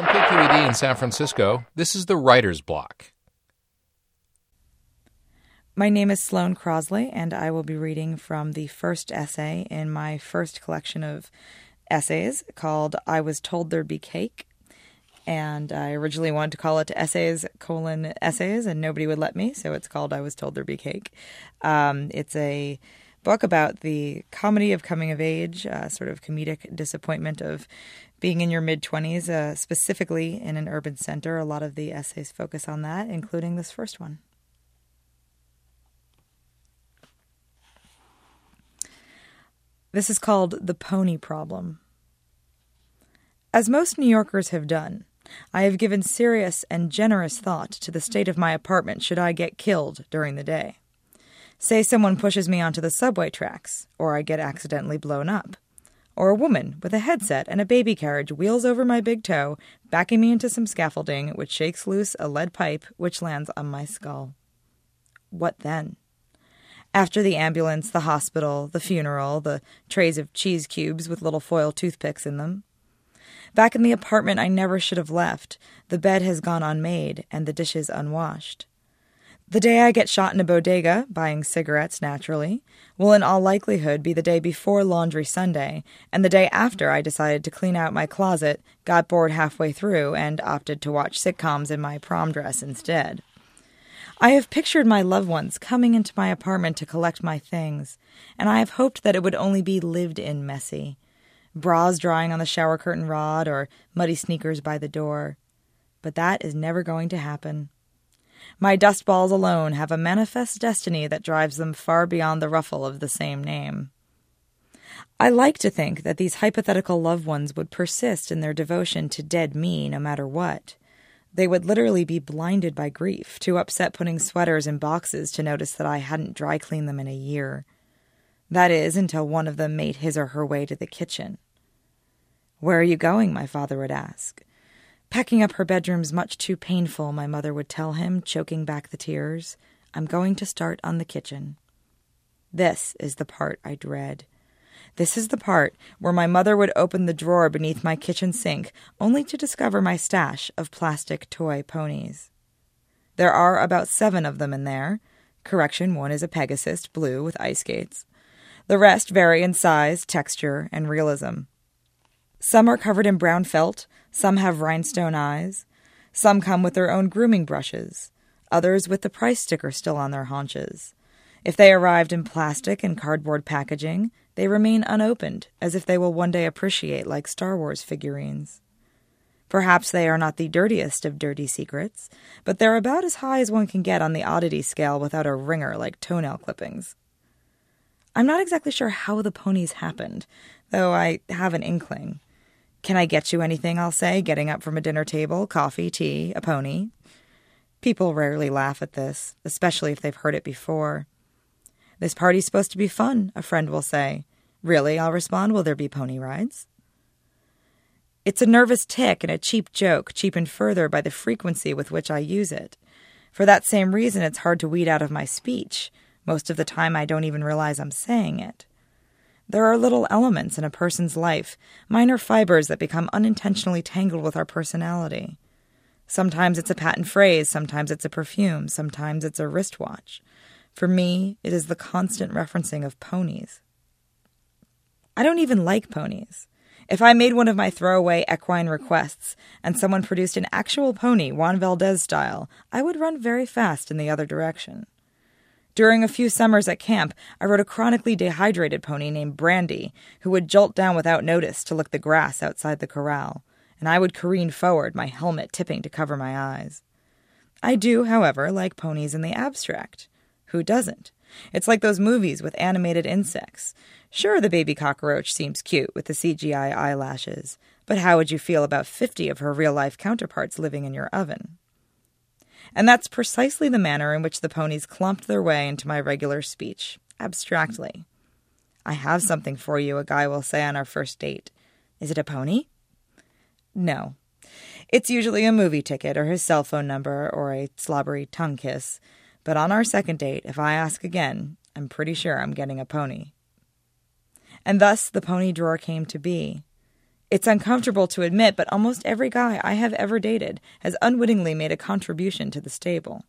From KQED in San Francisco, this is the Writer's Block. My name is Sloane Crosley, and I will be reading from the first essay in my first collection of essays called I Was Told There'd Be Cake. And I originally wanted to call it Essays colon Essays, and nobody would let me, so it's called I Was Told There'd Be Cake. Um, it's a book about the comedy of coming of age, uh, sort of comedic disappointment of being in your mid 20s, uh, specifically in an urban center. A lot of the essays focus on that, including this first one. This is called the pony problem. As most New Yorkers have done, I have given serious and generous thought to the state of my apartment should I get killed during the day. Say someone pushes me onto the subway tracks, or I get accidentally blown up. Or a woman with a headset and a baby carriage wheels over my big toe, backing me into some scaffolding, which shakes loose a lead pipe which lands on my skull. What then? After the ambulance, the hospital, the funeral, the trays of cheese cubes with little foil toothpicks in them. Back in the apartment I never should have left, the bed has gone unmade and the dishes unwashed. The day I get shot in a bodega, buying cigarettes naturally, will in all likelihood be the day before Laundry Sunday, and the day after I decided to clean out my closet, got bored halfway through, and opted to watch sitcoms in my prom dress instead. I have pictured my loved ones coming into my apartment to collect my things, and I have hoped that it would only be lived in messy. Bras drying on the shower curtain rod or muddy sneakers by the door. But that is never going to happen. My dust balls alone have a manifest destiny that drives them far beyond the ruffle of the same name. I like to think that these hypothetical loved ones would persist in their devotion to dead me no matter what. They would literally be blinded by grief, too upset putting sweaters in boxes to notice that I hadn't dry cleaned them in a year. That is, until one of them made his or her way to the kitchen. Where are you going? my father would ask. Packing up her bedroom's much too painful, my mother would tell him, choking back the tears. I'm going to start on the kitchen. This is the part I dread. This is the part where my mother would open the drawer beneath my kitchen sink only to discover my stash of plastic toy ponies. There are about seven of them in there. Correction, one is a Pegasus, blue, with ice skates. The rest vary in size, texture, and realism. Some are covered in brown felt, some have rhinestone eyes, some come with their own grooming brushes, others with the price sticker still on their haunches. If they arrived in plastic and cardboard packaging, they remain unopened, as if they will one day appreciate like Star Wars figurines. Perhaps they are not the dirtiest of dirty secrets, but they're about as high as one can get on the oddity scale without a ringer like toenail clippings. I'm not exactly sure how the ponies happened, though I have an inkling. Can I get you anything? I'll say, getting up from a dinner table, coffee, tea, a pony. People rarely laugh at this, especially if they've heard it before. This party's supposed to be fun, a friend will say. Really, I'll respond, will there be pony rides? It's a nervous tic and a cheap joke, cheapened further by the frequency with which I use it. For that same reason, it's hard to weed out of my speech. Most of the time, I don't even realize I'm saying it. There are little elements in a person's life, minor fibers that become unintentionally tangled with our personality. Sometimes it's a patent phrase, sometimes it's a perfume, sometimes it's a wristwatch. For me, it is the constant referencing of ponies. I don't even like ponies. If I made one of my throwaway equine requests and someone produced an actual pony, Juan Valdez style, I would run very fast in the other direction. During a few summers at camp, I rode a chronically dehydrated pony named Brandy, who would jolt down without notice to lick the grass outside the corral, and I would careen forward, my helmet tipping to cover my eyes. I do, however, like ponies in the abstract. Who doesn't? It's like those movies with animated insects. Sure, the baby cockroach seems cute with the CGI eyelashes, but how would you feel about 50 of her real life counterparts living in your oven? And that's precisely the manner in which the ponies clumped their way into my regular speech, abstractly. I have something for you, a guy will say on our first date. Is it a pony? No. It's usually a movie ticket or his cell phone number or a slobbery tongue kiss. But on our second date, if I ask again, I'm pretty sure I'm getting a pony. And thus the pony drawer came to be. It's uncomfortable to admit, but almost every guy I have ever dated has unwittingly made a contribution to the stable.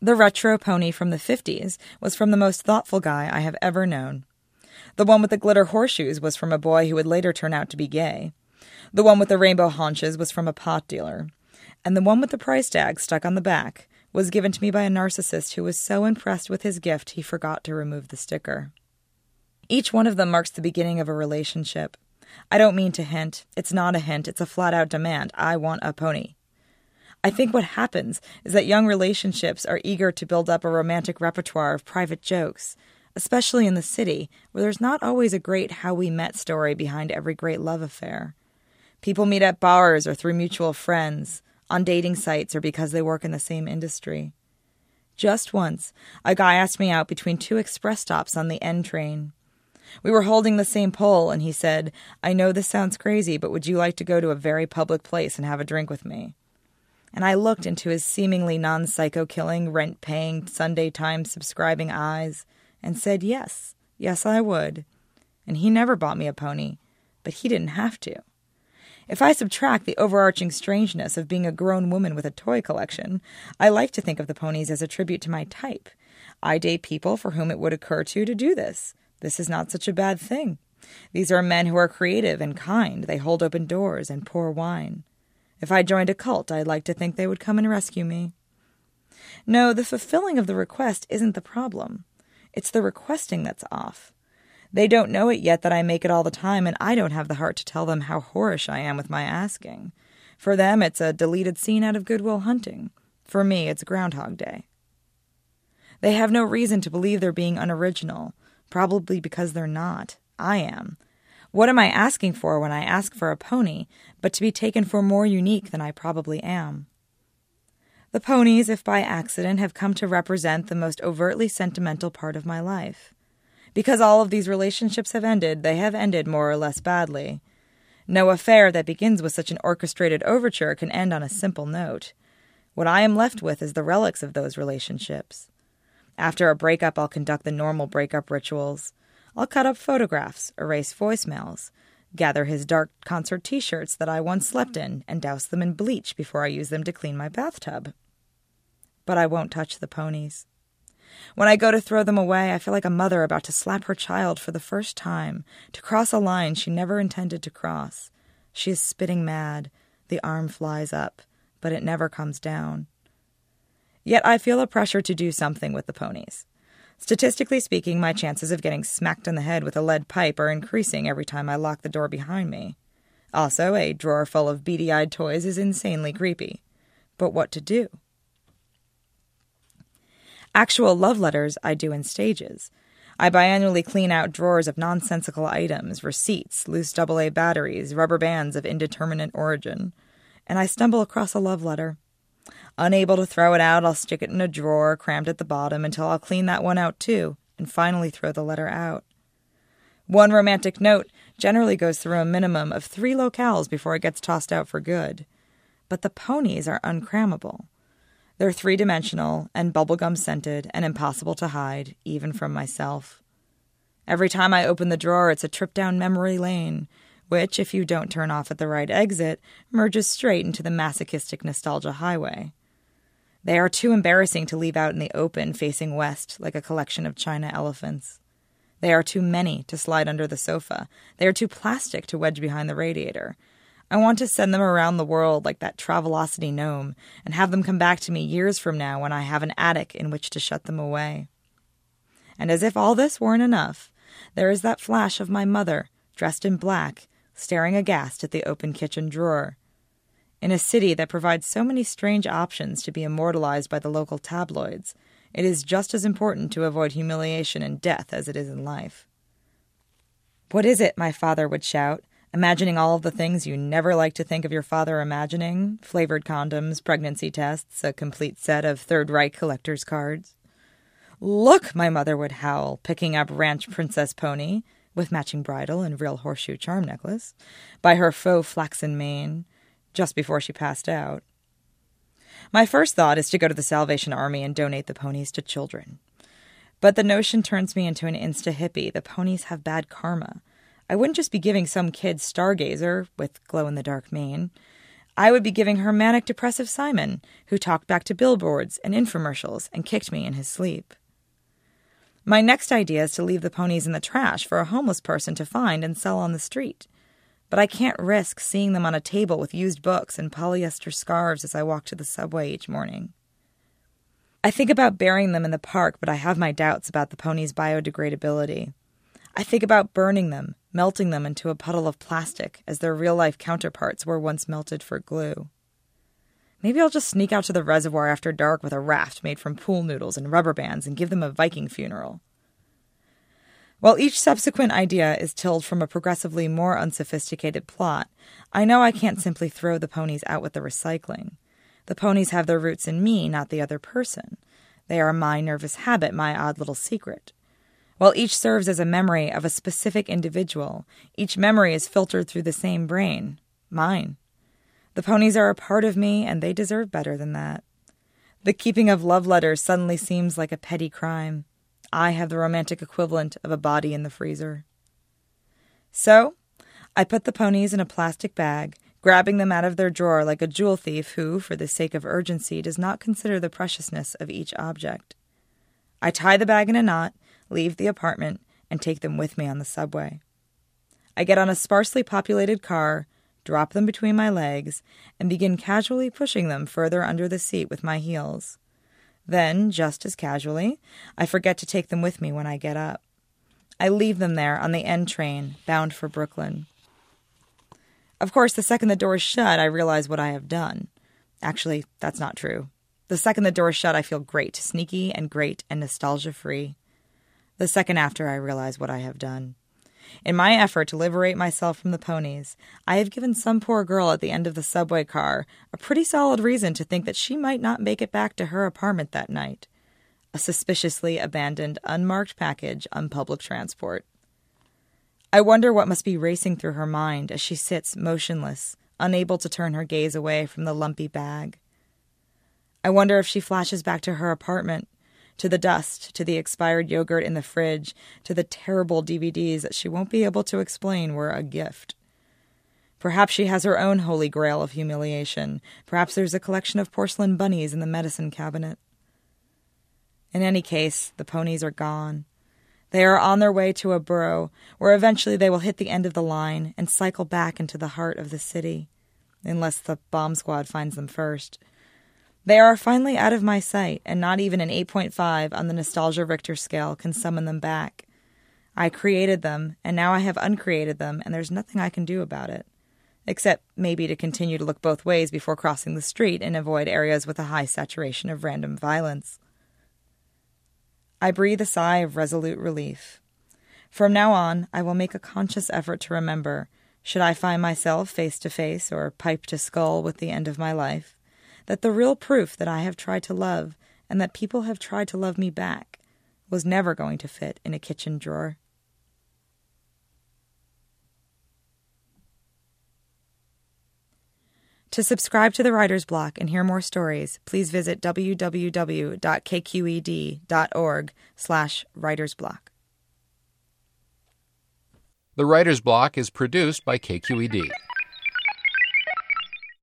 The retro pony from the 50s was from the most thoughtful guy I have ever known. The one with the glitter horseshoes was from a boy who would later turn out to be gay. The one with the rainbow haunches was from a pot dealer. And the one with the price tag stuck on the back was given to me by a narcissist who was so impressed with his gift he forgot to remove the sticker. Each one of them marks the beginning of a relationship. I don't mean to hint. It's not a hint, it's a flat out demand. I want a pony. I think what happens is that young relationships are eager to build up a romantic repertoire of private jokes, especially in the city, where there's not always a great how we met story behind every great love affair. People meet at bars or through mutual friends, on dating sites, or because they work in the same industry. Just once, a guy asked me out between two express stops on the N train. We were holding the same pole, and he said, I know this sounds crazy, but would you like to go to a very public place and have a drink with me? And I looked into his seemingly non psycho killing, rent paying, Sunday Times subscribing eyes and said yes, yes, I would. And he never bought me a pony, but he didn't have to. If I subtract the overarching strangeness of being a grown woman with a toy collection, I like to think of the ponies as a tribute to my type. I date people for whom it would occur to to do this. This is not such a bad thing. These are men who are creative and kind. They hold open doors and pour wine. If I joined a cult, I'd like to think they would come and rescue me. No, the fulfilling of the request isn't the problem. It's the requesting that's off. They don't know it yet that I make it all the time, and I don't have the heart to tell them how whorish I am with my asking. For them, it's a deleted scene out of Good Will Hunting. For me, it's Groundhog Day. They have no reason to believe they're being unoriginal, probably because they're not. I am. What am I asking for when I ask for a pony, but to be taken for more unique than I probably am? The ponies, if by accident, have come to represent the most overtly sentimental part of my life. Because all of these relationships have ended, they have ended more or less badly. No affair that begins with such an orchestrated overture can end on a simple note. What I am left with is the relics of those relationships. After a breakup, I'll conduct the normal breakup rituals. I'll cut up photographs, erase voicemails, gather his dark concert t shirts that I once slept in, and douse them in bleach before I use them to clean my bathtub. But I won't touch the ponies. When I go to throw them away, I feel like a mother about to slap her child for the first time, to cross a line she never intended to cross. She is spitting mad. The arm flies up, but it never comes down. Yet I feel a pressure to do something with the ponies. Statistically speaking, my chances of getting smacked in the head with a lead pipe are increasing every time I lock the door behind me. Also, a drawer full of beady eyed toys is insanely creepy. But what to do? Actual love letters I do in stages. I biannually clean out drawers of nonsensical items, receipts, loose AA batteries, rubber bands of indeterminate origin, and I stumble across a love letter. Unable to throw it out, I'll stick it in a drawer crammed at the bottom until I'll clean that one out too, and finally throw the letter out. One romantic note generally goes through a minimum of three locales before it gets tossed out for good. But the ponies are uncrammable. They're three dimensional and bubblegum scented and impossible to hide, even from myself. Every time I open the drawer, it's a trip down memory lane, which, if you don't turn off at the right exit, merges straight into the masochistic nostalgia highway. They are too embarrassing to leave out in the open, facing west, like a collection of china elephants. They are too many to slide under the sofa. They are too plastic to wedge behind the radiator. I want to send them around the world like that Travelocity gnome and have them come back to me years from now when I have an attic in which to shut them away. And as if all this weren't enough, there is that flash of my mother, dressed in black, staring aghast at the open kitchen drawer. In a city that provides so many strange options to be immortalized by the local tabloids, it is just as important to avoid humiliation and death as it is in life. What is it? my father would shout, imagining all of the things you never like to think of your father imagining flavored condoms, pregnancy tests, a complete set of Third Reich collector's cards. Look, my mother would howl, picking up Ranch Princess Pony, with matching bridle and real horseshoe charm necklace, by her faux flaxen mane just before she passed out. My first thought is to go to the Salvation Army and donate the ponies to children. But the notion turns me into an insta hippie. The ponies have bad karma. I wouldn't just be giving some kid Stargazer with glow in the dark mane. I would be giving her manic depressive Simon, who talked back to billboards and infomercials and kicked me in his sleep. My next idea is to leave the ponies in the trash for a homeless person to find and sell on the street. But I can't risk seeing them on a table with used books and polyester scarves as I walk to the subway each morning. I think about burying them in the park, but I have my doubts about the ponies' biodegradability. I think about burning them, melting them into a puddle of plastic as their real life counterparts were once melted for glue. Maybe I'll just sneak out to the reservoir after dark with a raft made from pool noodles and rubber bands and give them a Viking funeral. While each subsequent idea is tilled from a progressively more unsophisticated plot, I know I can't simply throw the ponies out with the recycling. The ponies have their roots in me, not the other person. They are my nervous habit, my odd little secret. While each serves as a memory of a specific individual, each memory is filtered through the same brain mine. The ponies are a part of me, and they deserve better than that. The keeping of love letters suddenly seems like a petty crime. I have the romantic equivalent of a body in the freezer. So, I put the ponies in a plastic bag, grabbing them out of their drawer like a jewel thief who, for the sake of urgency, does not consider the preciousness of each object. I tie the bag in a knot, leave the apartment, and take them with me on the subway. I get on a sparsely populated car, drop them between my legs, and begin casually pushing them further under the seat with my heels. Then, just as casually, I forget to take them with me when I get up. I leave them there on the N train, bound for Brooklyn. Of course, the second the door is shut, I realize what I have done. Actually, that's not true. The second the door is shut, I feel great, sneaky and great and nostalgia free. The second after, I realize what I have done. In my effort to liberate myself from the ponies, I have given some poor girl at the end of the subway car a pretty solid reason to think that she might not make it back to her apartment that night. A suspiciously abandoned, unmarked package on public transport. I wonder what must be racing through her mind as she sits motionless, unable to turn her gaze away from the lumpy bag. I wonder if she flashes back to her apartment to the dust, to the expired yogurt in the fridge, to the terrible DVDs that she won't be able to explain were a gift. Perhaps she has her own holy grail of humiliation. Perhaps there's a collection of porcelain bunnies in the medicine cabinet. In any case, the ponies are gone. They are on their way to a borough, where eventually they will hit the end of the line and cycle back into the heart of the city, unless the bomb squad finds them first. They are finally out of my sight, and not even an 8.5 on the nostalgia Richter scale can summon them back. I created them, and now I have uncreated them, and there's nothing I can do about it. Except maybe to continue to look both ways before crossing the street and avoid areas with a high saturation of random violence. I breathe a sigh of resolute relief. From now on, I will make a conscious effort to remember, should I find myself face to face or pipe to skull with the end of my life, that the real proof that I have tried to love and that people have tried to love me back was never going to fit in a kitchen drawer. To subscribe to the Writer's Block and hear more stories, please visit www.kqed.org slash writersblock. The Writer's Block is produced by KQED.